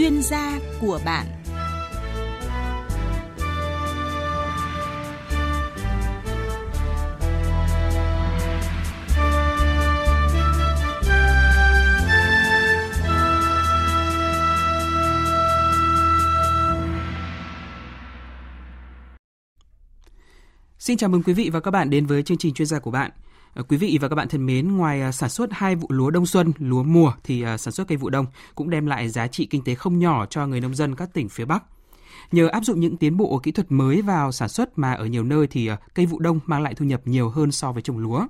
chuyên gia của bạn Xin chào mừng quý vị và các bạn đến với chương trình chuyên gia của bạn. Ờ, quý vị và các bạn thân mến, ngoài à, sản xuất hai vụ lúa đông xuân, lúa mùa thì à, sản xuất cây vụ đông cũng đem lại giá trị kinh tế không nhỏ cho người nông dân các tỉnh phía Bắc. Nhờ áp dụng những tiến bộ kỹ thuật mới vào sản xuất mà ở nhiều nơi thì à, cây vụ đông mang lại thu nhập nhiều hơn so với trồng lúa.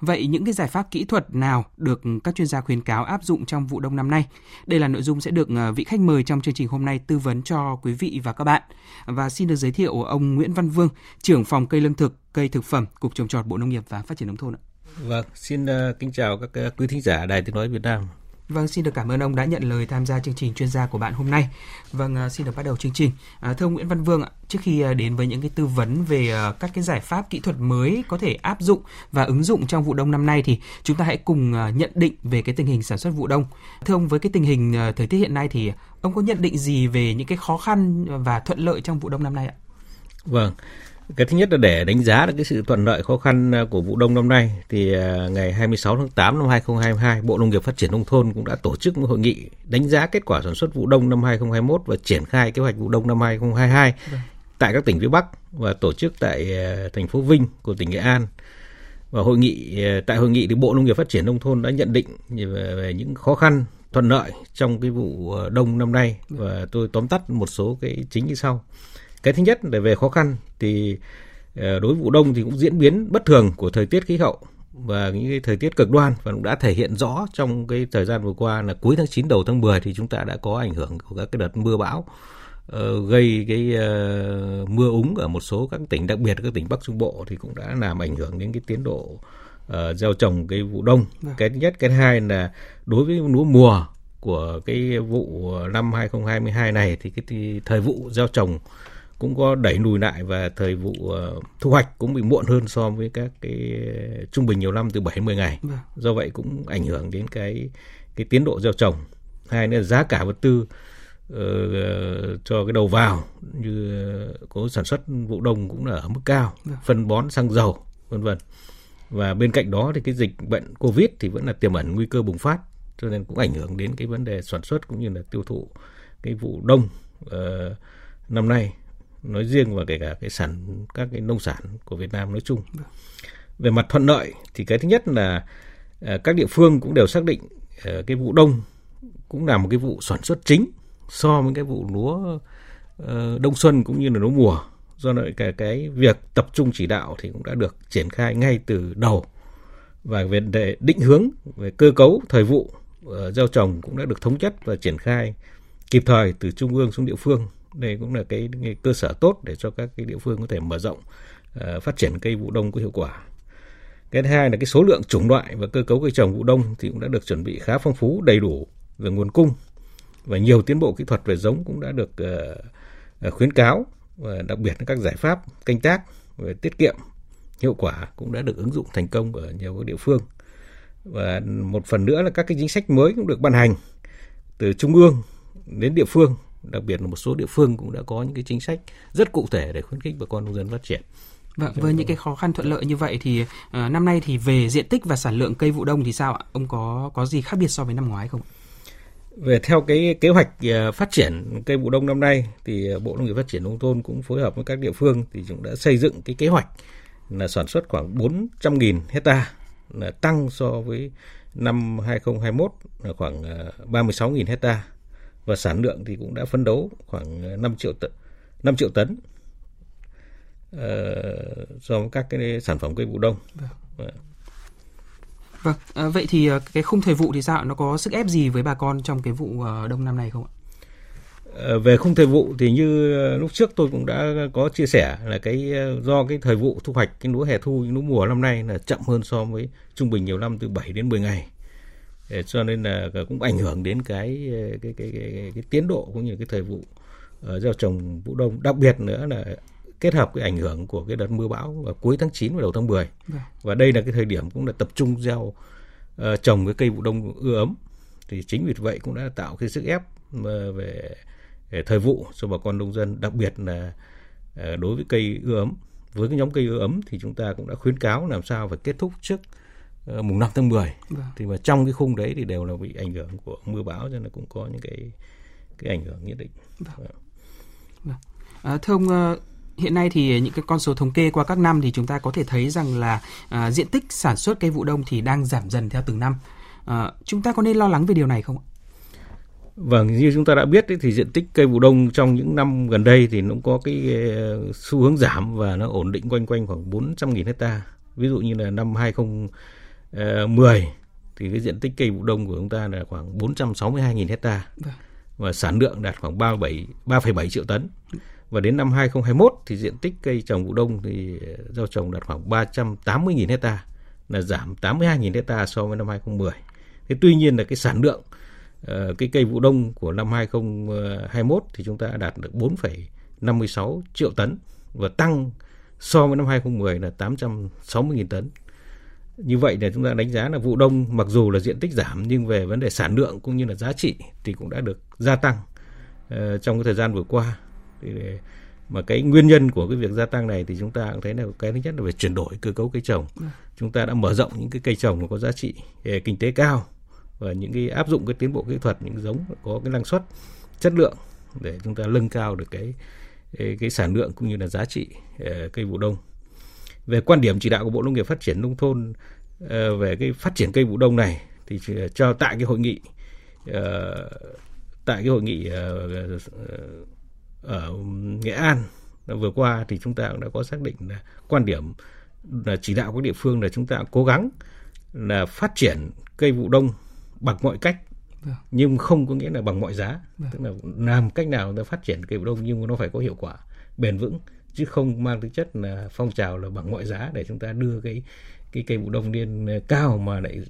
Vậy những cái giải pháp kỹ thuật nào được các chuyên gia khuyến cáo áp dụng trong vụ đông năm nay? Đây là nội dung sẽ được ờ, vị khách mời trong chương trình hôm nay tư vấn cho quý vị và các bạn. Và xin được giới thiệu ông Nguyễn Văn Vương, trưởng phòng cây lương thực, cây thực phẩm, Cục trồng trọt Bộ Nông nghiệp và Phát triển nông thôn ạ. Vâng, xin ờ, kính chào các ờ, quý thính giả Đài Tiếng nói Việt Nam. Vâng, xin được cảm ơn ông đã nhận lời tham gia chương trình chuyên gia của bạn hôm nay. Vâng, à, xin được bắt đầu chương trình. À, thưa ông Nguyễn Văn Vương ạ, trước khi à, đến với những cái tư vấn về à, các cái giải pháp kỹ thuật mới có thể áp dụng và ứng dụng trong vụ đông năm nay thì chúng ta hãy cùng nhận định về cái tình hình sản xuất vụ đông. Thưa ông, với cái tình hình thời tiết hiện nay thì ông có nhận định gì về những cái khó khăn và thuận lợi trong vụ đông năm nay ạ? Vâng, cái thứ nhất là để đánh giá được cái sự thuận lợi khó khăn à, của vụ đông năm nay thì à, ngày 26 tháng 8 năm 2022, Bộ Nông nghiệp Phát triển nông thôn cũng đã tổ chức một hội nghị đánh giá kết quả sản xuất vụ đông năm 2021 và triển khai kế hoạch vụ đông năm 2022 Được. tại các tỉnh phía Bắc và tổ chức tại à, thành phố Vinh của tỉnh Nghệ An. Và hội nghị tại hội nghị thì Bộ Nông nghiệp Phát triển nông thôn đã nhận định về, về những khó khăn thuận lợi trong cái vụ đông năm nay và tôi tóm tắt một số cái chính như sau cái thứ nhất là về khó khăn thì ờ, đối với vụ đông thì cũng diễn biến bất thường của thời tiết khí hậu và những cái thời tiết cực đoan và cũng đã thể hiện rõ trong cái thời gian vừa qua là cuối tháng 9 đầu tháng 10 thì chúng ta đã có ảnh hưởng của các cái đợt mưa bão uh, gây cái uh, mưa úng ở một số các tỉnh đặc biệt các tỉnh Bắc Trung Bộ thì cũng đã làm ảnh hưởng đến cái tiến độ uh, gieo trồng cái vụ đông. Vâng. Cái thứ nhất, cái thứ hai là đối với lúa mùa của cái vụ năm 2022 này thì cái thời vụ gieo trồng cũng có đẩy lùi lại và thời vụ uh, thu hoạch cũng bị muộn hơn so với các cái trung bình nhiều năm từ 7 đến 10 ngày. Vâng. Do vậy cũng ảnh hưởng đến cái cái tiến độ gieo trồng. Hai nữa là giá cả vật tư uh, cho cái đầu vào như có sản xuất vụ đông cũng là ở mức cao, vâng. phân bón xăng dầu vân vân. Và bên cạnh đó thì cái dịch bệnh Covid thì vẫn là tiềm ẩn nguy cơ bùng phát cho nên cũng ảnh hưởng đến cái vấn đề sản xuất cũng như là tiêu thụ cái vụ đông uh, năm nay nói riêng và kể cả cái sản các cái nông sản của Việt Nam nói chung. Về mặt thuận lợi thì cái thứ nhất là à, các địa phương cũng đều xác định à, cái vụ đông cũng là một cái vụ sản xuất chính so với cái vụ lúa ờ, đông xuân cũng như là lúa mùa. Do vậy cả cái việc tập trung chỉ đạo thì cũng đã được triển khai ngay từ đầu và về để định hướng về cơ cấu thời vụ uh, gieo trồng cũng đã được thống nhất và triển khai kịp thời từ trung ương xuống địa phương đây cũng là cái, cái cơ sở tốt để cho các cái địa phương có thể mở rộng uh, phát triển cây vụ đông có hiệu quả. Cái thứ hai là cái số lượng chủng loại và cơ cấu cây trồng vụ đông thì cũng đã được chuẩn bị khá phong phú đầy đủ về nguồn cung và nhiều tiến bộ kỹ thuật về giống cũng đã được uh, khuyến cáo và đặc biệt là các giải pháp canh tác về tiết kiệm hiệu quả cũng đã được ứng dụng thành công ở nhiều các địa phương. Và một phần nữa là các cái chính sách mới cũng được ban hành từ trung ương đến địa phương đặc biệt là một số địa phương cũng đã có những cái chính sách rất cụ thể để khuyến khích bà con nông dân phát triển. Vâng, với những cái khó khăn thuận lợi như vậy thì uh, năm nay thì về diện tích và sản lượng cây vụ đông thì sao ạ? Ông có có gì khác biệt so với năm ngoái không? Về theo cái kế hoạch uh, phát triển cây vụ đông năm nay thì uh, Bộ Nông nghiệp Phát triển nông thôn cũng phối hợp với các địa phương thì cũng đã xây dựng cái kế hoạch là sản xuất khoảng 400.000 hecta là tăng so với năm 2021 là khoảng 36.000 hecta và sản lượng thì cũng đã phấn đấu khoảng 5 triệu tấn 5 triệu tấn uh, so với các cái sản phẩm cây vụ đông. Vâng. Vâng, à, vậy thì ờ, cái khung thời vụ thì sao? Nó có sức ép gì với bà con trong cái vụ ờ, đông năm này không ạ? Về khung thời vụ thì như lúc trước tôi cũng đã có chia sẻ là cái do cái thời vụ thu hoạch cái lúa hè thu, lúa mùa năm nay là chậm hơn so với trung bình nhiều năm từ 7 đến 10 ngày cho nên là cũng ảnh hưởng đến cái cái cái cái, cái tiến độ cũng như cái thời vụ uh, gieo trồng vụ đông đặc biệt nữa là kết hợp cái ảnh hưởng của cái đợt mưa bão vào cuối tháng 9 và đầu tháng 10 vâng. và đây là cái thời điểm cũng là tập trung gieo uh, trồng cái cây vụ đông ưa ấm thì chính vì vậy cũng đã tạo cái sức ép về thời vụ cho bà con nông dân, đặc biệt là đối với cây ưa ấm. Với cái nhóm cây ưa ấm thì chúng ta cũng đã khuyến cáo làm sao phải kết thúc trước mùng 5 tháng 10. Vâng. Thì mà trong cái khung đấy thì đều là bị ảnh hưởng của mưa bão cho nên cũng có những cái cái ảnh hưởng nhất định. Vâng. Vâng. À, thưa ông hiện nay thì những cái con số thống kê qua các năm thì chúng ta có thể thấy rằng là à, diện tích sản xuất cây vụ đông thì đang giảm dần theo từng năm. À, chúng ta có nên lo lắng về điều này không ạ? Vâng, như chúng ta đã biết thì diện tích cây vụ đông trong những năm gần đây thì nó có cái ờ, xu hướng giảm và nó ổn định quanh quanh khoảng 400.000 hecta. Ví dụ như là năm 2010 thì cái diện tích cây vụ đông của chúng ta là khoảng 462.000 hecta vâng. và sản lượng đạt khoảng 37 3,7 triệu tấn và đến năm 2021 thì diện tích cây trồng vụ đông thì gieo trồng đạt khoảng 380.000 hecta là giảm 82.000 hecta so với năm 2010. Thế tuy nhiên là cái sản lượng uh, cái cây vụ đông của năm 2021 thì chúng ta đạt được 4,56 triệu tấn và tăng so với năm 2010 là 860.000 tấn. Như vậy là chúng ta đánh giá là vụ đông mặc dù là diện tích giảm nhưng về vấn đề sản lượng cũng như là giá trị thì cũng đã được gia tăng uh, trong cái thời gian vừa qua. Thì mà cái nguyên nhân của cái việc gia tăng này thì chúng ta cũng thấy là cái thứ nhất là về chuyển đổi cơ cấu cây trồng. Ừ. chúng ta đã mở rộng những cái cây trồng có giá trị eh, kinh tế cao và những cái áp dụng cái tiến bộ kỹ thuật những giống có cái năng suất chất lượng để chúng ta nâng cao được cái cái, cái sản lượng cũng như là giá trị eh, cây vụ đông về quan điểm chỉ đạo của bộ nông nghiệp phát triển nông thôn eh, về cái phát triển cây vụ đông này thì cho tại cái hội nghị tại cái hội nghị ở Nghệ An vừa qua thì chúng ta cũng đã có xác định là quan điểm là chỉ đạo các địa phương là chúng ta cố gắng là phát triển cây vụ đông bằng mọi cách vâng. nhưng không có nghĩa là bằng mọi giá vâng. tức là làm cách nào để phát triển cây vụ đông nhưng nó phải có hiệu quả bền vững chứ không mang tính chất là phong trào là bằng mọi giá để chúng ta đưa cái cái cây vụ đông lên cao mà lại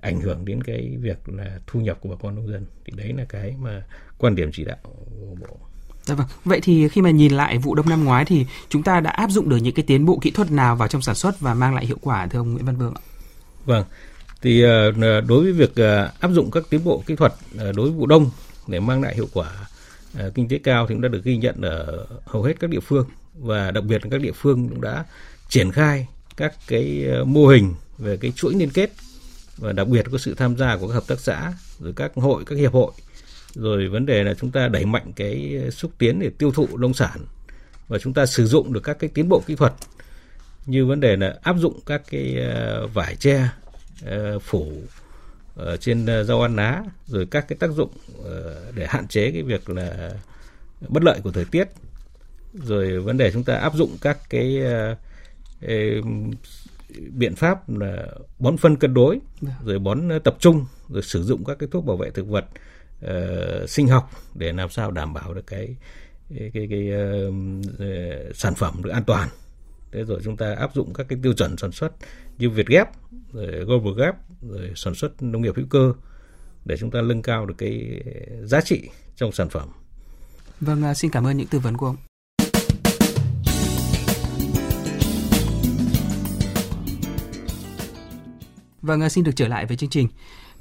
ảnh hưởng đến cái việc là thu nhập của bà con nông dân thì đấy là cái mà quan điểm chỉ đạo của bộ Dạ vâng. Vậy thì khi mà nhìn lại vụ đông năm ngoái thì chúng ta đã áp dụng được những cái tiến bộ kỹ thuật nào vào trong sản xuất và mang lại hiệu quả thưa ông Nguyễn Văn Vương ạ? Vâng. Thì ờ, đối với việc ờ, áp dụng các tiến bộ kỹ thuật ờ, đối với vụ đông để mang lại hiệu quả kinh tế cao thì cũng đã được ghi nhận ở hầu hết các địa phương và đặc biệt là các địa phương cũng đã triển khai các cái ờ, mô hình về cái chuỗi liên kết và đặc biệt có sự tham gia của các hợp tác xã, rồi các hội, các hiệp hội. Rồi vấn đề là chúng ta đẩy mạnh cái ờ, xúc tiến để tiêu thụ nông sản và chúng ta sử dụng được các cái tiến bộ kỹ thuật như vấn đề là áp dụng các cái ờ, vải tre phủ ở trên rau ăn lá, rồi các cái tác dụng để hạn chế cái việc là bất lợi của thời tiết rồi vấn đề chúng ta áp dụng các cái biện pháp là bón phân cân đối dạ. rồi bón tập trung rồi sử dụng các cái thuốc bảo vệ thực vật uh, sinh học để làm sao đảm bảo được cái cái cái, cái uh, sản phẩm được an toàn thế rồi chúng ta áp dụng các cái tiêu chuẩn sản xuất như Việt ghép rồi Global ghép rồi sản xuất nông nghiệp hữu cơ để chúng ta nâng cao được cái giá trị trong sản phẩm. Vâng, xin cảm ơn những tư vấn của ông. Vâng, à, xin được trở lại với chương trình.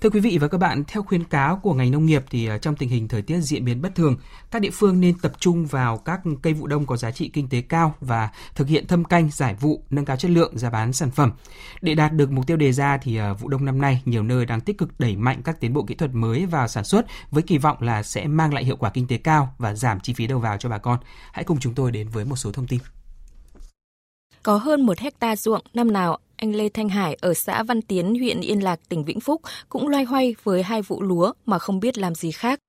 Thưa quý vị và các bạn, theo khuyến cáo của ngành nông nghiệp thì à, trong tình hình thời tiết diễn biến bất thường, các địa phương nên tập trung vào các cây vụ đông có giá trị kinh tế cao và thực hiện thâm canh, giải vụ, nâng cao chất lượng giá bán sản phẩm. Để đạt được mục tiêu đề ra thì à, vụ đông năm nay nhiều nơi đang tích cực đẩy mạnh các tiến bộ kỹ thuật mới vào sản xuất với kỳ vọng là sẽ mang lại hiệu quả kinh tế cao và giảm chi phí đầu vào cho bà con. Hãy cùng chúng tôi đến với một số thông tin. Có hơn một hecta ruộng năm nào anh Lê Thanh Hải ở xã Văn Tiến, huyện Yên Lạc, tỉnh Vĩnh Phúc cũng loay hoay với hai vụ lúa mà không biết làm gì khác.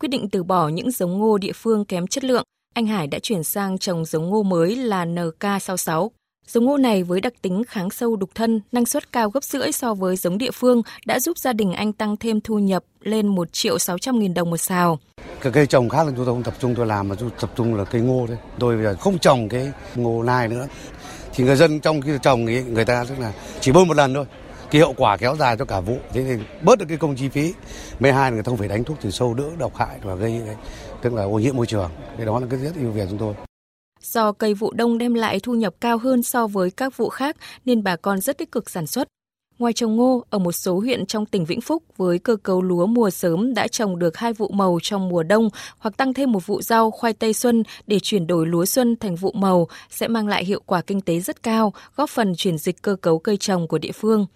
Quyết định từ bỏ những giống ngô địa phương kém chất lượng, anh Hải đã chuyển sang trồng giống ngô mới là NK66. Giống ngô này với đặc tính kháng sâu đục thân, năng suất cao gấp rưỡi so với giống địa phương đã giúp gia đình anh tăng thêm thu nhập lên 1 triệu 600 nghìn đồng một xào. Cái cây trồng khác là tôi không tập trung tôi làm mà tôi tập trung là cây ngô thôi. Tôi bây giờ không trồng cái ngô nai nữa thì người dân trong khi trồng thì người ta tức là chỉ bơm một lần thôi. Cái hiệu quả kéo dài cho cả vụ. Thế thì bớt được cái công chi phí. Mấy hai người ta không phải đánh thuốc trừ sâu, đỡ độc hại và gây tức là ô nhiễm môi trường. Cái đó là cái rất ưu việt chúng tôi. Do cây vụ đông đem lại thu nhập cao hơn so với các vụ khác, nên bà con rất tích cực sản xuất. Ngoài trồng ngô, ở một số huyện trong tỉnh Vĩnh Phúc với cơ cấu lúa mùa sớm đã trồng được hai vụ màu trong mùa đông hoặc tăng thêm một vụ rau khoai tây xuân để chuyển đổi lúa xuân thành vụ màu sẽ mang lại hiệu quả kinh tế rất cao, góp phần chuyển dịch cơ cấu cây trồng của địa phương.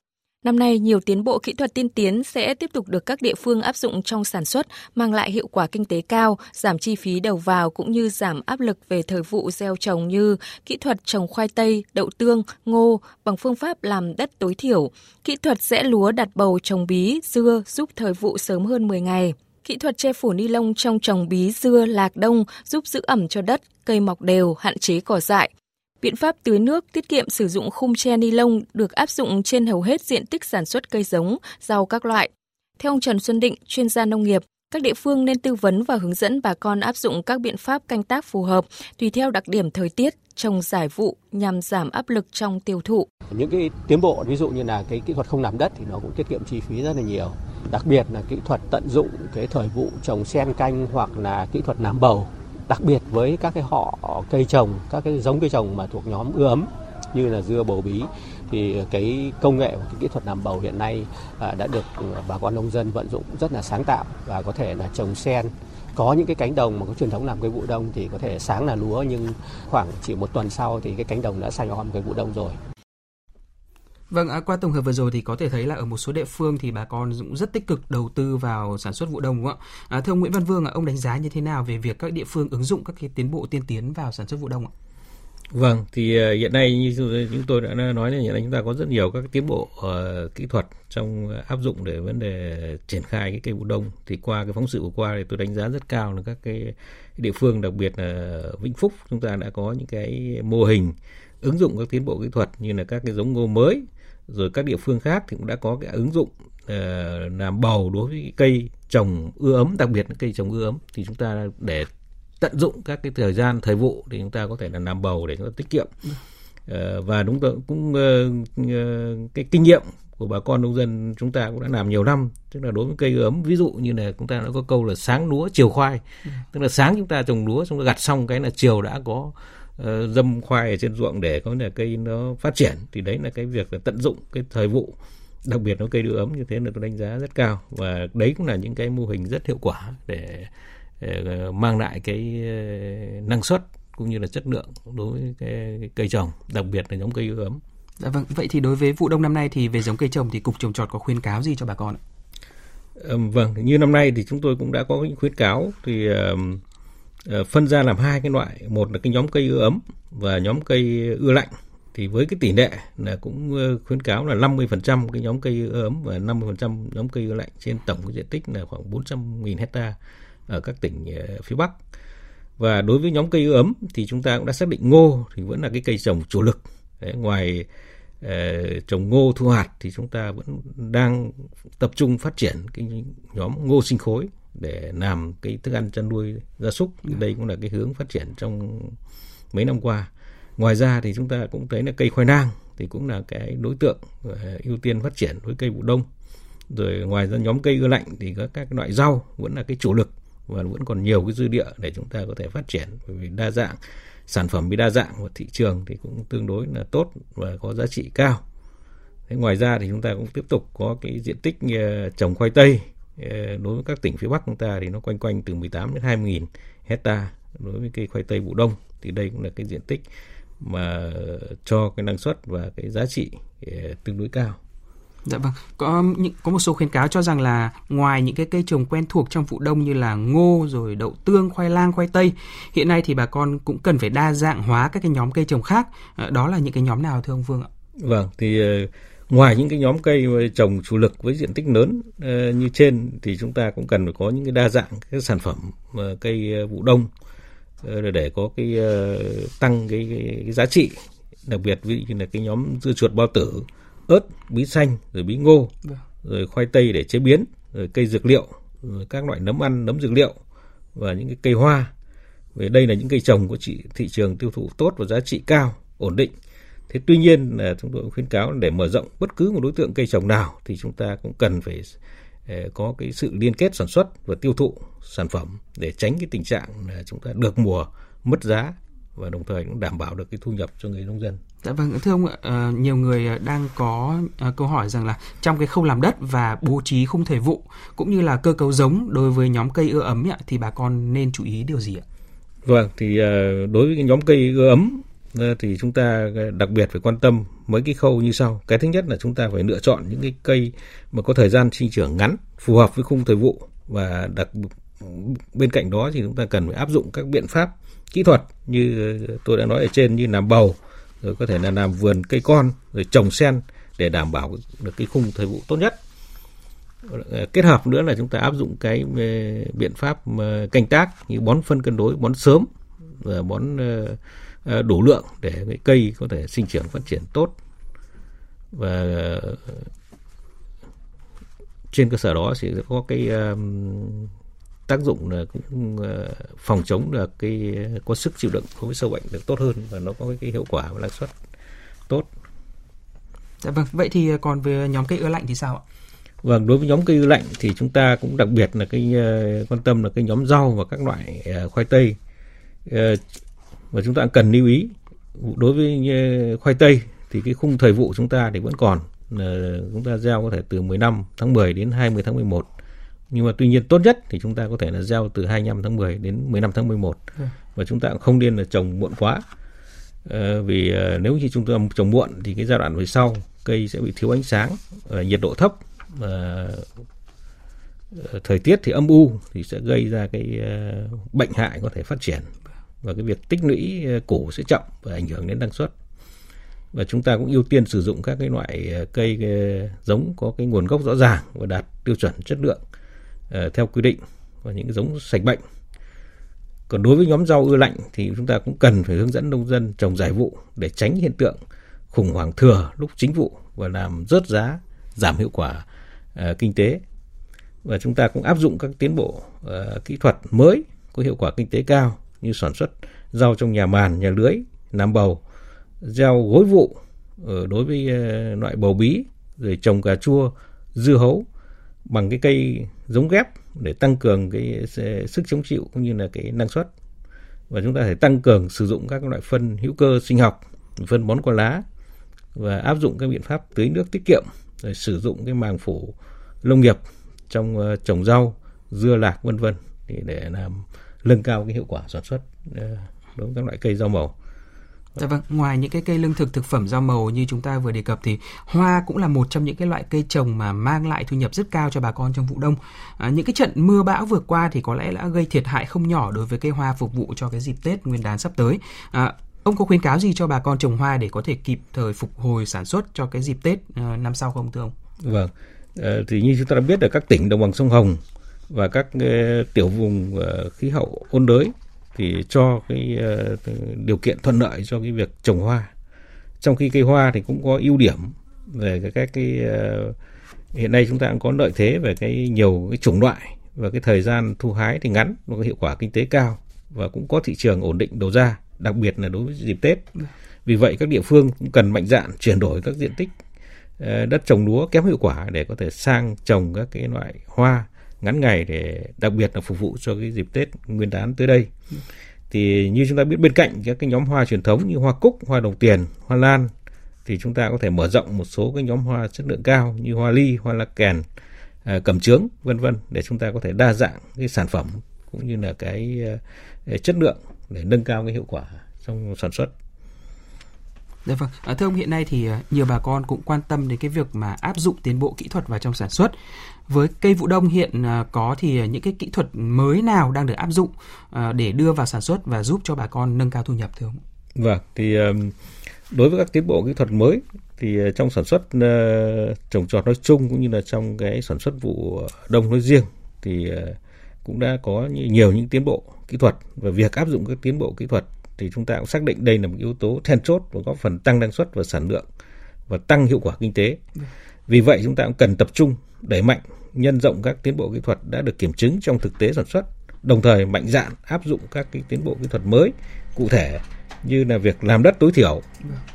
Năm nay, nhiều tiến bộ kỹ thuật tiên tiến sẽ tiếp tục được các địa phương áp dụng trong sản xuất, mang lại hiệu quả kinh tế cao, giảm chi phí đầu vào cũng như giảm áp lực về thời vụ gieo trồng như kỹ thuật trồng khoai tây, đậu tương, ngô bằng phương pháp làm đất tối thiểu, kỹ thuật rẽ lúa đặt bầu trồng bí, dưa giúp thời vụ sớm hơn 10 ngày. Kỹ thuật che phủ ni lông trong trồng bí, dưa, lạc đông giúp giữ ẩm cho đất, cây mọc đều, hạn chế cỏ dại. Biện pháp tưới nước tiết kiệm sử dụng khung che ni lông được áp dụng trên hầu hết diện tích sản xuất cây giống, rau các loại. Theo ông Trần Xuân Định, chuyên gia nông nghiệp, các địa phương nên tư vấn và hướng dẫn bà con áp dụng các biện pháp canh tác phù hợp tùy theo đặc điểm thời tiết, trồng giải vụ nhằm giảm áp lực trong tiêu thụ. Những cái tiến bộ ví dụ như là cái kỹ thuật không làm đất thì nó cũng tiết kiệm chi phí rất là nhiều. Đặc biệt là kỹ thuật tận dụng cái thời vụ trồng sen canh hoặc là kỹ thuật làm bầu đặc biệt với các cái họ cây trồng, các cái giống cây trồng mà thuộc nhóm ưa ấm như là dưa bầu bí, thì cái công nghệ và cái kỹ thuật làm bầu hiện nay à, đã được bà con nông dân vận dụng rất là sáng tạo và có thể là trồng sen. Có những cái cánh đồng mà có truyền thống làm cây vụ đông thì có thể sáng là lúa nhưng khoảng chỉ một tuần sau thì cái cánh đồng đã xanh om cây vụ đông rồi. Vâng, à, qua tổng hợp vừa rồi thì có thể thấy là ở một số địa phương thì bà con cũng rất tích cực đầu tư vào sản xuất vụ đông đúng không ạ? À, thưa ông Nguyễn Văn Vương, ông đánh giá như thế nào về việc các địa phương ứng dụng các cái tiến bộ tiên tiến vào sản xuất vụ đông ạ? Vâng, thì à, hiện nay như chúng tôi đã nói là hiện nay chúng ta có rất nhiều các tiến bộ uh, kỹ thuật trong áp dụng để vấn đề triển khai cái cây vụ đông. Thì qua cái phóng sự vừa qua thì tôi đánh giá rất cao là các cái địa phương đặc biệt là Vĩnh Phúc chúng ta đã có những cái mô hình ứng dụng các tiến bộ kỹ thuật như là các cái giống ngô mới rồi các địa phương khác thì cũng đã có cái ứng dụng uh, làm bầu đối với cây trồng ưa ấm đặc biệt là cây trồng ưa ấm. Thì chúng ta để tận dụng các cái thời gian thời vụ thì chúng ta có thể là làm bầu để chúng ta tiết kiệm. Uh, và đúng tôi cũng uh, uh, cái kinh nghiệm của bà con nông dân chúng ta cũng đã làm nhiều năm. Tức là đối với cây ấm ví dụ như là chúng ta đã có câu là sáng lúa chiều khoai ừ. tức là sáng chúng ta trồng lúa xong gặt xong cái là chiều đã có uh, dâm khoai ở trên ruộng để có là cây nó phát triển thì đấy là cái việc là tận dụng cái thời vụ đặc biệt nó cây đưa ấm như thế là tôi đánh giá rất cao và đấy cũng là những cái mô hình rất hiệu quả để, để mang lại cái ờ, năng suất cũng như là chất lượng đối với cái, cái cây trồng đặc biệt là giống cây ưa ấm. Dạ vâng, vậy thì đối với vụ đông năm nay thì về giống cây trồng thì cục trồng trọt có khuyến cáo gì cho bà con ạ? À, vâng, như năm nay thì chúng tôi cũng đã có những khuyến cáo thì Ờ, Ờ, phân ra làm hai cái loại một là cái nhóm cây ưa ấm và nhóm cây ưa lạnh thì với cái tỷ lệ là cũng ờ, khuyến cáo là 50% cái nhóm cây ưa ấm và 50% nhóm cây ưa lạnh trên tổng cái diện tích là khoảng 400.000 hecta ở các tỉnh ờ, phía Bắc. Và đối với nhóm cây ưa ấm thì chúng ta cũng đã xác định ngô thì vẫn là cái cây trồng chủ lực. Đấy, ngoài trồng ngô thu hoạch thì chúng ta vẫn đang tập trung phát triển cái nhóm ngô sinh khối để làm cái thức ăn chăn nuôi gia súc. Thì đây cũng là cái hướng phát triển trong mấy năm qua. Ngoài ra thì chúng ta cũng thấy là cây khoai lang thì cũng là cái đối tượng ờ, ưu tiên phát triển với cây vụ đông. Rồi ngoài ra nhóm cây ưa lạnh thì có các loại rau vẫn là cái chủ lực và vẫn còn nhiều cái dư địa để chúng ta có thể phát triển. Bởi vì đa dạng sản phẩm bị đa dạng và thị trường thì cũng tương đối là tốt và có giá trị cao. Thế ngoài ra thì chúng ta cũng tiếp tục có cái diện tích ờ, trồng khoai tây đối với các tỉnh phía Bắc chúng ta thì nó quanh quanh từ 18 đến 20 nghìn hecta đối với cây khoai tây vụ đông thì đây cũng là cái diện tích mà cho cái năng suất và cái giá trị ờ, tương đối cao. Dạ vâng, có những có một số khuyến cáo cho rằng là ngoài những cái cây trồng quen thuộc trong vụ đông như là ngô rồi đậu tương, khoai lang, khoai tây, hiện nay thì bà con cũng cần phải đa dạng hóa các cái nhóm cây trồng khác. Ờ, đó là những cái nhóm nào thưa ông Vương ạ? Vâng, thì ngoài những cái nhóm cây trồng chủ lực với diện tích lớn uh, như trên thì chúng ta cũng cần phải có những cái đa dạng các sản phẩm uh, cây uh, vụ đông để có cái tăng cái, cái, cái giá trị. Đặc biệt ví dụ như là cái nhóm dưa chuột bao tử ớt bí xanh rồi bí ngô vâng. rồi khoai tây để chế biến rồi cây dược liệu rồi các loại nấm ăn nấm dược liệu và những cái cây hoa. Về đây là những cây trồng có trị thị trường tiêu thụ tốt và giá trị cao ổn định Thế tuy nhiên là chúng tôi cũng khuyến cáo để mở rộng bất cứ một đối tượng cây trồng nào thì chúng ta cũng cần phải ờ, có cái sự liên kết sản xuất và tiêu thụ sản phẩm để tránh cái tình trạng là chúng ta được mùa mất giá và đồng thời cũng đảm bảo được cái thu nhập cho người nông dân. Dạ vâng, thưa ông, uh, nhiều người đang có câu hỏi rằng là trong cái khâu làm đất và bố trí khung thời vụ cũng như là cơ cấu giống đối với nhóm cây ưa ấm ạ, thì bà con nên chú ý điều gì ạ? Vâng, thì đối với cái nhóm cây ưa ấm Ờ, thì chúng ta ờ, đặc biệt phải quan tâm mấy cái khâu như sau. Cái thứ nhất là chúng ta phải lựa chọn những cái cây mà có thời gian sinh trưởng ngắn, phù hợp với khung thời vụ và đặc bên cạnh đó thì chúng ta cần phải áp dụng các biện pháp kỹ thuật như ờ, tôi đã nói ở trên như làm bầu rồi có thể là làm vườn cây con rồi trồng sen để đảm bảo được cái khung thời vụ tốt nhất kết hợp nữa là chúng ta áp dụng cái biện pháp canh tác như bón phân cân đối bón sớm và bón đủ lượng để cái cây có thể sinh trưởng phát triển tốt và trên cơ sở đó thì sẽ có cái tác dụng là cũng ờ, phòng chống được cái có sức chịu đựng đối với sâu bệnh được tốt hơn và nó có cái hiệu quả và năng suất tốt. Dạ vâng, vậy thì còn về nhóm cây ưa lạnh thì sao ạ? Vâng, đối với nhóm cây ưa lạnh thì chúng ta cũng đặc biệt là cái ờ, quan tâm là cái nhóm rau và các loại ờ, khoai tây và chúng ta cần lưu ý đối với khoai tây thì cái khung thời vụ chúng ta thì vẫn còn chúng ta gieo có thể từ 15 tháng 10 đến 20 tháng 11 nhưng mà tuy nhiên tốt nhất thì chúng ta có thể là gieo từ 25 tháng 10 đến 15 tháng 11 ừ. và chúng ta cũng không nên là trồng muộn quá. À, vì nếu như chúng ta trồng muộn thì cái giai đoạn về sau cây sẽ bị thiếu ánh sáng nhiệt độ thấp và thời tiết thì âm u thì sẽ gây ra cái bệnh hại có thể phát triển và cái việc tích lũy ờ, củ sẽ chậm và ảnh hưởng đến năng suất và chúng ta cũng ưu tiên sử dụng các cái loại ờ, cây ờ, giống có cái nguồn gốc rõ ràng và đạt tiêu chuẩn chất lượng theo quy định và những cái giống sạch bệnh. Còn đối với nhóm rau ưa lạnh thì chúng ta cũng cần phải hướng dẫn nông dân trồng giải vụ để tránh hiện tượng khủng hoảng thừa lúc chính vụ và làm rớt giá, giảm hiệu quả uh, kinh tế. Và chúng ta cũng áp dụng các tiến bộ uh, kỹ thuật mới có hiệu quả kinh tế cao như sản xuất rau trong nhà màn, nhà lưới, làm bầu, gieo gối vụ đối với ờ, loại bầu bí, rồi trồng cà chua, dưa hấu bằng cái cây giống ghép để tăng cường cái ờ, sức chống chịu cũng như là cái năng suất. Và chúng ta phải tăng cường sử dụng các loại phân hữu cơ sinh học phân bón qua lá và áp dụng các biện pháp tưới nước tiết kiệm rồi sử dụng cái màng phủ nông nghiệp trong ờ, trồng rau dưa lạc vân vân để làm nâng cao cái hiệu quả sản xuất uh, đối với các loại cây rau màu Dạ vâng, ngoài những cái cây lương thực thực phẩm rau màu như chúng ta vừa đề cập thì hoa cũng là một trong những cái loại cây trồng mà mang lại thu nhập rất cao cho bà con trong vụ đông. À, những cái trận mưa bão vừa qua thì có lẽ đã gây thiệt hại không nhỏ đối với cây hoa phục vụ cho cái dịp Tết Nguyên đán sắp tới. À, ông có khuyến cáo gì cho bà con trồng hoa để có thể kịp thời phục hồi sản xuất cho cái dịp Tết uh, năm sau không thưa ông? Vâng, uh, thì như chúng ta đã biết ở các tỉnh đồng bằng sông Hồng và các ờ, tiểu vùng ờ, khí hậu ôn đới thì cho cái ờ, điều kiện thuận lợi cho cái việc trồng hoa. Trong khi cây hoa thì cũng có ưu điểm về các cái, cái hiện nay chúng ta cũng có lợi thế về cái nhiều cái chủng loại và cái thời gian thu hái thì ngắn và có hiệu quả kinh tế cao và cũng có thị trường ổn định đầu ra đặc biệt là đối với dịp Tết. Vì vậy các địa phương cũng cần mạnh dạn chuyển đổi các diện tích đất trồng lúa kém hiệu quả để có thể sang trồng các cái loại hoa ngắn ngày để đặc biệt là phục vụ cho cái dịp Tết Nguyên đán tới đây. Thì như chúng ta biết bên cạnh các cái nhóm hoa truyền thống như hoa cúc, hoa đồng tiền, hoa lan thì chúng ta có thể mở rộng một số cái nhóm hoa chất lượng cao như hoa ly, hoa la kèn, à, cẩm trướng vân vân để chúng ta có thể đa dạng cái sản phẩm cũng như là cái à, chất lượng để nâng cao cái hiệu quả trong sản xuất. Dạ vâng, à, thưa ông hiện nay thì à, nhiều bà con cũng quan tâm đến cái việc mà áp dụng tiến bộ kỹ thuật vào trong sản xuất. Với cây vụ đông hiện à, có thì những cái kỹ thuật mới nào đang được áp dụng để đưa vào sản xuất và giúp cho bà con nâng cao thu nhập thưa ông? Vâng, thì đối với các tiến bộ kỹ thuật mới thì trong sản xuất trồng trọt nói chung cũng như là trong cái sản xuất vụ đông nói riêng thì cũng đã có nhiều những tiến bộ kỹ thuật và việc áp dụng các tiến bộ kỹ thuật thì chúng ta cũng xác định đây là một yếu tố then chốt và góp phần tăng năng suất và sản lượng và tăng hiệu quả kinh tế. Vì vậy chúng ta cũng cần tập trung đẩy mạnh nhân rộng các tiến bộ kỹ thuật đã được kiểm chứng trong thực tế sản xuất, đồng thời mạnh dạn áp dụng các cái tiến bộ kỹ thuật mới cụ thể như là việc làm đất tối thiểu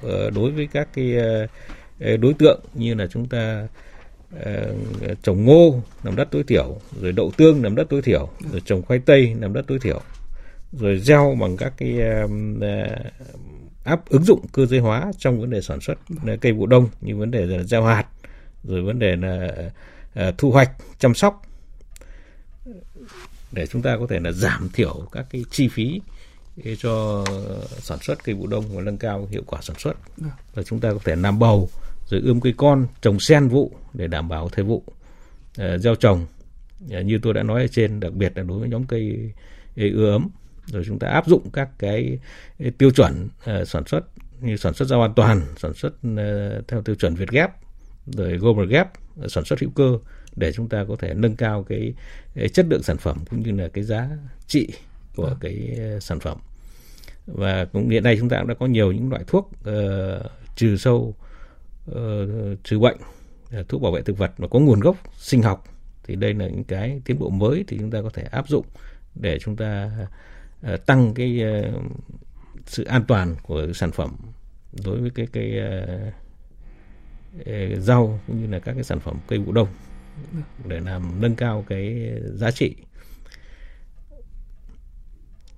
ờ, đối với các cái ờ, đối tượng như là chúng ta ờ, trồng ngô làm đất tối thiểu rồi đậu tương làm đất tối thiểu rồi trồng khoai tây làm đất tối thiểu rồi gieo bằng các cái áp ứng dụng cơ giới hóa trong vấn đề sản xuất cây vụ đông như vấn đề là gieo hạt rồi vấn đề là thu hoạch chăm sóc để chúng ta có thể là giảm thiểu các cái chi phí cho sản xuất cây vụ đông và nâng cao hiệu quả sản xuất. Dạ. và chúng ta có thể làm bầu rồi ươm cây con trồng sen vụ để đảm bảo thời vụ uh, gieo trồng. Uh, như tôi đã nói ở trên đặc biệt là đối với nhóm cây ưa ấm. Rồi chúng ta áp dụng các cái tiêu chuẩn sản xuất như sản xuất rau an toàn sản xuất theo tiêu chuẩn Việt Gap rồi Global Gap sản xuất hữu cơ để chúng ta có thể nâng cao cái, chất lượng sản phẩm cũng như là cái giá trị của à. cái sản phẩm và cũng hiện nay chúng ta cũng đã có nhiều những loại thuốc uh, trừ sâu uh, trừ bệnh uh, thuốc bảo vệ thực vật mà có nguồn gốc sinh học thì đây là những cái tiến bộ mới thì chúng ta có thể áp dụng để chúng ta uh, tăng cái uh, sự an toàn của sản phẩm đối với cái cái uh, rau cũng như là các cái sản phẩm cây vụ đông để làm nâng cao cái giá trị.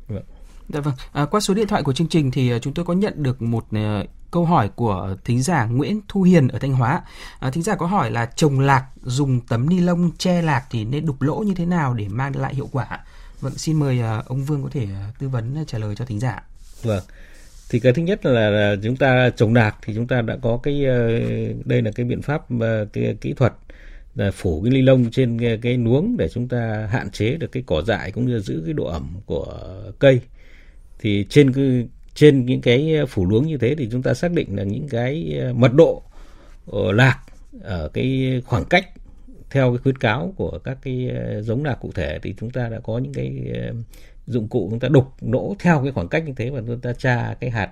Vâng. Dạ vâng. À, qua số điện thoại của chương trình thì à, chúng tôi có nhận được một uh, câu hỏi của thính giả Nguyễn Thu Hiền ở Thanh Hóa. À, thính giả có hỏi là trồng lạc dùng tấm ni lông che lạc thì nên đục lỗ như thế nào để mang lại hiệu quả? Vâng, xin mời uh, ông Vương có thể tư vấn trả lời cho thính giả. Vâng. Thì cái thứ nhất là, là chúng ta trồng lạc thì chúng ta đã có cái ờ, đây là cái biện pháp ờ, cái kỹ thuật là phủ cái ly lông trên cái, cái nuống để chúng ta hạn chế được cái cỏ dại cũng như giữ cái độ ẩm của cây. Thì trên cái trên những cái phủ luống như thế thì chúng ta xác định là những cái ờ, mật độ lạc ở cái khoảng cách theo cái khuyến cáo của các cái giống lạc cụ thể thì chúng ta đã có những cái dụng cụ chúng ta đục lỗ theo cái khoảng cách như thế và chúng ta tra cái hạt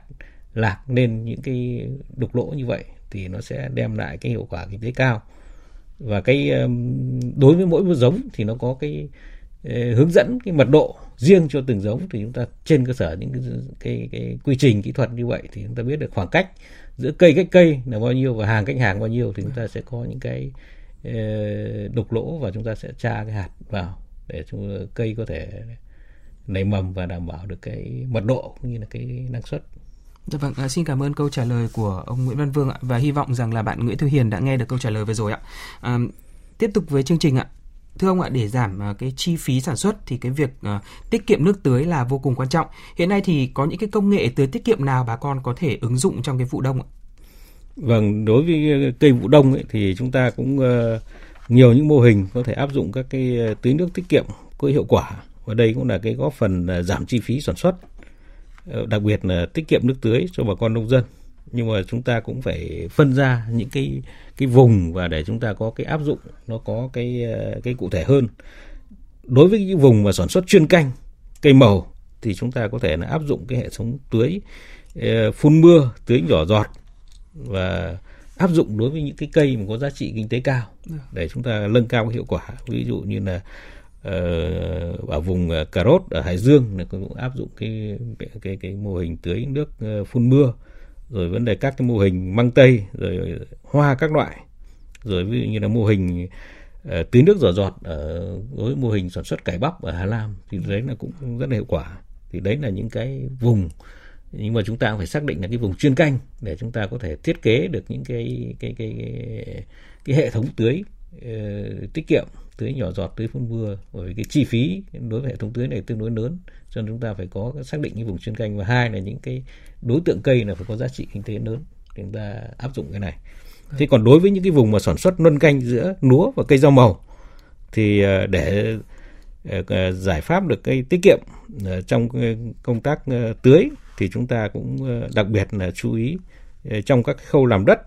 lạc lên những cái đục lỗ như vậy thì nó sẽ đem lại cái hiệu quả kinh tế cao. Và cái đối với mỗi một giống thì nó có cái ờ, hướng dẫn cái mật độ riêng cho từng giống. Thì chúng ta trên cơ sở những cái, cái cái quy trình kỹ thuật như vậy thì chúng ta biết được khoảng cách giữa cây cách cây là bao nhiêu và hàng cách hàng bao nhiêu thì chúng ta sẽ có những cái ờ, đục lỗ và chúng ta sẽ tra cái hạt vào để chúng cây có thể nảy mầm và đảm bảo được cái mật độ cũng như là cái năng suất Dạ vâng, à, xin cảm ơn câu trả lời của ông Nguyễn Văn Vương ạ và hy vọng rằng là bạn Nguyễn Thư Hiền đã nghe được câu trả lời vừa rồi ạ. À, tiếp tục với chương trình ạ. Thưa ông ạ, để giảm à, cái chi phí sản xuất thì cái việc uh, tiết kiệm nước tưới là vô cùng quan trọng. Hiện nay thì có những cái công nghệ tưới tiết kiệm nào bà con có thể ứng dụng trong cái vụ đông ạ? Vâng, đối với cây vụ đông ấy, thì chúng ta cũng uh, nhiều những mô hình có thể áp dụng các cái tưới nước tiết kiệm có hiệu quả và đây cũng là cái góp phần giảm chi phí sản xuất Ờ, đặc biệt là tiết kiệm nước tưới cho bà con nông dân. Nhưng mà chúng ta cũng phải phân ra những cái cái vùng và để chúng ta có cái áp dụng nó có cái ờ, cái cụ thể hơn. Đối với cái vùng mà sản xuất chuyên canh cây màu thì chúng ta có thể là áp dụng cái hệ thống tưới ờ, phun mưa tưới nhỏ giọt và áp dụng đối với những cái cây mà có giá trị kinh tế cao dạ. để chúng ta nâng cao cái hiệu quả. Ví dụ như là Ờ, ở vùng ờ, cà rốt ở Hải Dương cũng áp dụng cái cái cái mô hình tưới nước ờ, phun mưa rồi vấn đề các cái mô hình măng tây rồi hoa các loại rồi ví dụ như là mô hình tưới nước giỏ giọt ở với mô hình sản xuất cải bắp ở Hà Nam thì đấy là cũng rất là hiệu quả. Thì đấy là những cái vùng nhưng mà chúng ta cũng phải xác định là cái vùng chuyên canh để chúng ta có thể thiết kế được những cái cái cái cái, cái hệ thống tưới uh, tiết kiệm tưới nhỏ giọt tưới phun mưa. Bởi cái chi phí đối với hệ thống tưới này tương đối lớn cho nên chúng ta phải có xác định những vùng chuyên canh. Và hai là những cái đối tượng cây là phải có giá trị kinh tế lớn chúng ta áp dụng cái này. Thế còn đối với những cái vùng mà sản xuất luân canh giữa lúa và cây rau màu thì ờ, để ờ, giải pháp được cây tiết kiệm ờ, trong công tác tưới thì chúng ta cũng đặc biệt là chú ý trong các khâu làm đất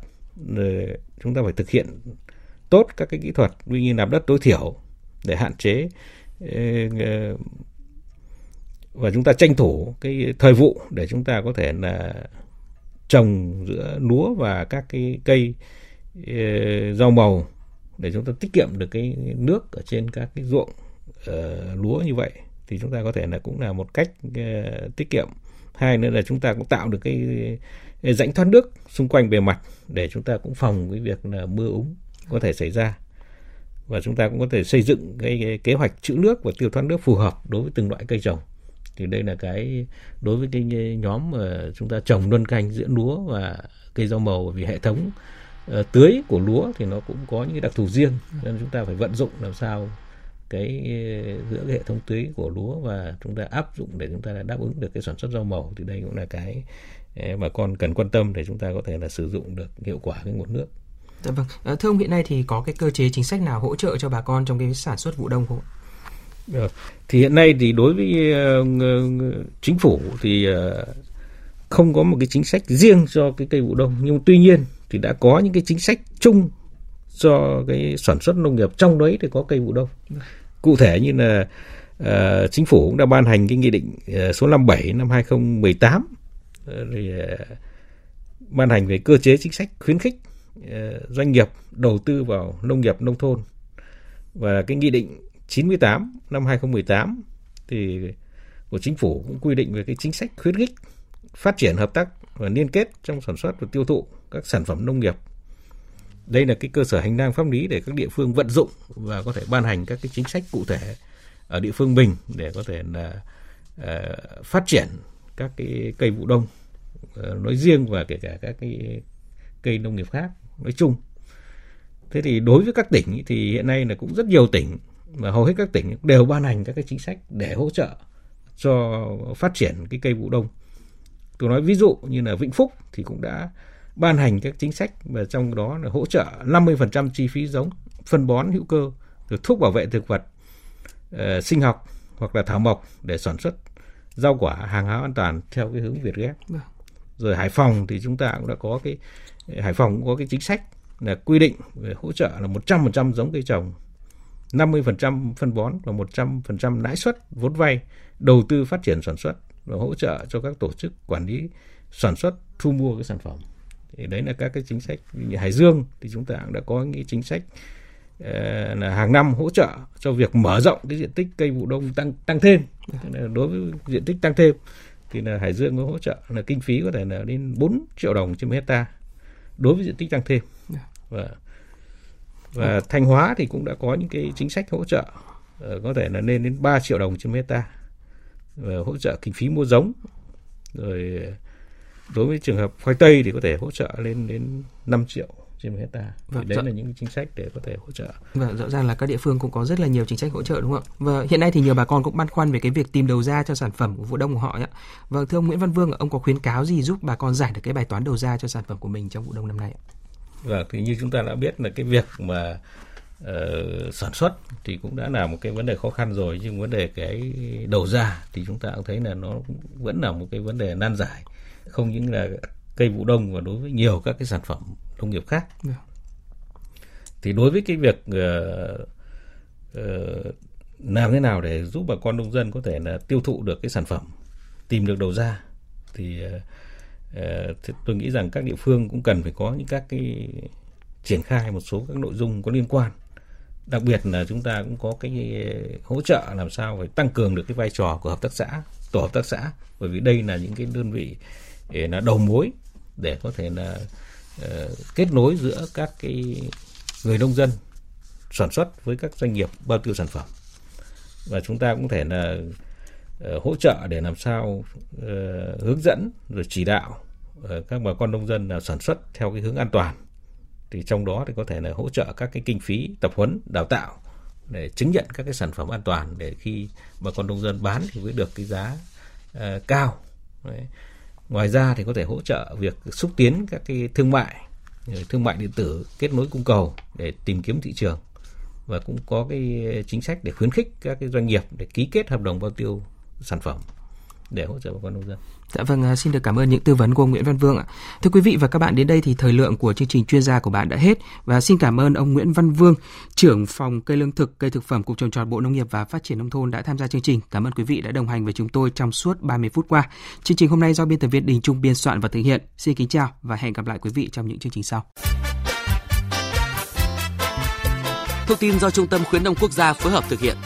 chúng ta phải thực hiện tốt các cái kỹ thuật như như làm đất tối thiểu để hạn chế ờ, ờ, và chúng ta tranh thủ cái thời vụ để chúng ta có thể là trồng giữa lúa và các cái cây ờ, rau màu để chúng ta tiết kiệm được cái nước ở trên các cái ruộng uh, lúa như vậy. Thì chúng ta có thể là cũng là một cách uh, tiết kiệm. Hai nữa là chúng ta cũng tạo được cái rãnh thoát nước xung quanh bề mặt để chúng ta cũng phòng cái việc là mưa úng có thể xảy ra. Và chúng ta cũng có thể xây dựng cái, cái kế hoạch trữ nước và tiêu thoát nước phù hợp đối với từng loại cây trồng. Thì đây là cái đối với cái nhóm mà chúng ta trồng luân canh giữa lúa và cây rau màu. Vì hệ thống uh, tưới của lúa thì nó cũng có những cái đặc thù riêng. Nên chúng ta phải vận dụng làm sao cái ờ, giữa cái hệ thống tưới của lúa và chúng ta áp dụng để chúng ta đáp ứng được cái sản xuất rau màu. Thì đây cũng là cái ờ, bà con cần quan tâm để chúng ta có thể là sử dụng được hiệu quả cái nguồn nước. Dạ vâng. À, thưa ông hiện nay thì có cái cơ chế chính sách nào hỗ trợ cho bà con trong cái sản xuất vụ đông không? Được. Thì hiện nay thì đối với uh, chính phủ thì uh, không có một cái chính sách riêng cho cái cây vụ đông nhưng tuy nhiên thì đã có những cái chính sách chung cho cái sản xuất nông nghiệp trong đấy thì có cây vụ đông. Cụ thể như là uh, chính phủ cũng đã ban hành cái nghị định uh, số 57 năm 2018 uh, rồi uh, ban hành về cơ chế chính sách khuyến khích Ờ, doanh nghiệp đầu tư vào nông nghiệp nông thôn và cái nghị định 98 năm 2018 thì của chính phủ cũng quy định về cái chính sách khuyến khích phát triển hợp tác và liên kết trong sản xuất và tiêu thụ các sản phẩm nông nghiệp. Đây là cái cơ sở hành lang pháp lý để các địa phương vận dụng và có thể ban hành các cái chính sách cụ thể ở địa phương mình để có thể là uh, phát triển các cái cây vụ đông uh, nói riêng và kể cả các cái cây nông nghiệp khác nói chung. Thế thì đối với các tỉnh thì hiện nay là cũng rất nhiều tỉnh mà hầu hết các tỉnh đều ban hành các cái chính sách để hỗ trợ cho phát triển cái cây vụ đông. Tôi nói ví dụ như là Vĩnh Phúc thì cũng đã ban hành các chính sách và trong đó là hỗ trợ 50% chi phí giống, phân bón hữu cơ, rồi thuốc bảo vệ thực vật, uh, sinh học hoặc là thảo mộc để sản xuất rau quả hàng hóa an toàn theo cái hướng Việt ghép. Vâng. Rồi Hải Phòng thì chúng ta cũng đã có cái Hải Phòng cũng có cái chính sách là quy định về hỗ trợ là 100% giống cây trồng 50% phân bón và 100% lãi suất vốn vay, đầu tư phát triển sản xuất và hỗ trợ cho các tổ chức quản lý sản xuất, thu mua cái sản phẩm. Thì đấy là các cái chính sách. Như Hải Dương thì chúng ta cũng đã có những chính sách ờ, là hàng năm hỗ trợ cho việc mở rộng cái diện tích cây vụ đông tăng tăng thêm. Đối với diện tích tăng thêm thì là Hải Dương có hỗ trợ là kinh phí có thể là đến 4 triệu đồng trên một hecta đối với diện tích tăng thêm. Và và Thanh Hóa thì cũng đã có những cái chính sách hỗ trợ uh, có thể là lên đến 3 triệu đồng trên hecta hỗ trợ kinh phí mua giống. Rồi đối với trường hợp khoai tây thì có thể hỗ trợ lên đến 5 triệu trên một hecta. Vâng, đấy dạ. là những chính sách để có thể hỗ trợ. Vâng, rõ ràng là các địa phương cũng có rất là nhiều chính sách hỗ trợ đúng không ạ? Và hiện nay thì nhiều bà con cũng băn khoăn về cái việc tìm đầu ra cho sản phẩm của vụ đông của họ ạ. Vâng, thưa ông Nguyễn Văn Vương, ông có khuyến cáo gì giúp bà con giải được cái bài toán đầu ra cho sản phẩm của mình trong vụ đông năm nay ạ? Vâng, thì như chúng ta đã biết là cái việc mà uh, sản xuất thì cũng đã là một cái vấn đề khó khăn rồi nhưng vấn đề cái đầu ra thì chúng ta cũng thấy là nó vẫn là một cái vấn đề nan giải không những là cây vụ đông và đối với nhiều các cái sản phẩm nông nghiệp khác yeah. Dạ. thì đối với cái việc uh, uh, làm thế nào để giúp bà con nông dân có thể là tiêu thụ được cái sản phẩm tìm được đầu ra thì uh, Ờ, tôi nghĩ rằng các địa phương cũng cần phải có những các cái triển khai một số các nội dung có liên quan đặc biệt là chúng ta cũng có cái hỗ trợ làm sao phải tăng cường được cái vai trò của hợp tác xã tổ hợp tác xã bởi vì đây là những cái đơn vị là đầu mối để có thể là Ờ, kết nối giữa các cái người nông dân sản xuất với các doanh nghiệp bao tiêu sản phẩm. Và chúng ta cũng thể là ờ, hỗ trợ để làm sao ờ, hướng dẫn rồi chỉ đạo các bà con nông dân là sản xuất theo cái hướng an toàn. Thì trong đó thì có thể là hỗ trợ các cái kinh phí tập huấn đào tạo để chứng nhận các cái sản phẩm an toàn để khi bà con nông dân bán thì mới được cái giá uh, cao. Đấy ngoài ra thì có thể hỗ trợ việc xúc tiến các cái thương mại thương mại điện tử kết nối cung cầu để tìm kiếm thị trường. Và cũng có cái chính sách để khuyến khích các cái doanh nghiệp để ký kết hợp đồng bao tiêu sản phẩm để hỗ trợ bà con nông dân. Dạ vâng, à, xin được cảm ơn những tư vấn của ông Nguyễn Văn Vương ạ. Thưa quý vị và các bạn, đến đây thì thời lượng của chương trình chuyên gia của bạn đã hết và xin cảm ơn ông Nguyễn Văn Vương, trưởng phòng cây lương thực, cây thực phẩm cục trồng trọt Bộ Nông nghiệp và Phát triển nông thôn đã tham gia chương trình. Cảm ơn quý vị đã đồng hành với chúng tôi trong suốt 30 phút qua. Chương trình hôm nay do biên tập viên Đình Trung biên soạn và thực hiện. Xin kính chào và hẹn gặp lại quý vị trong những chương trình sau. Thông tin do Trung tâm khuyến nông quốc gia phối hợp thực hiện.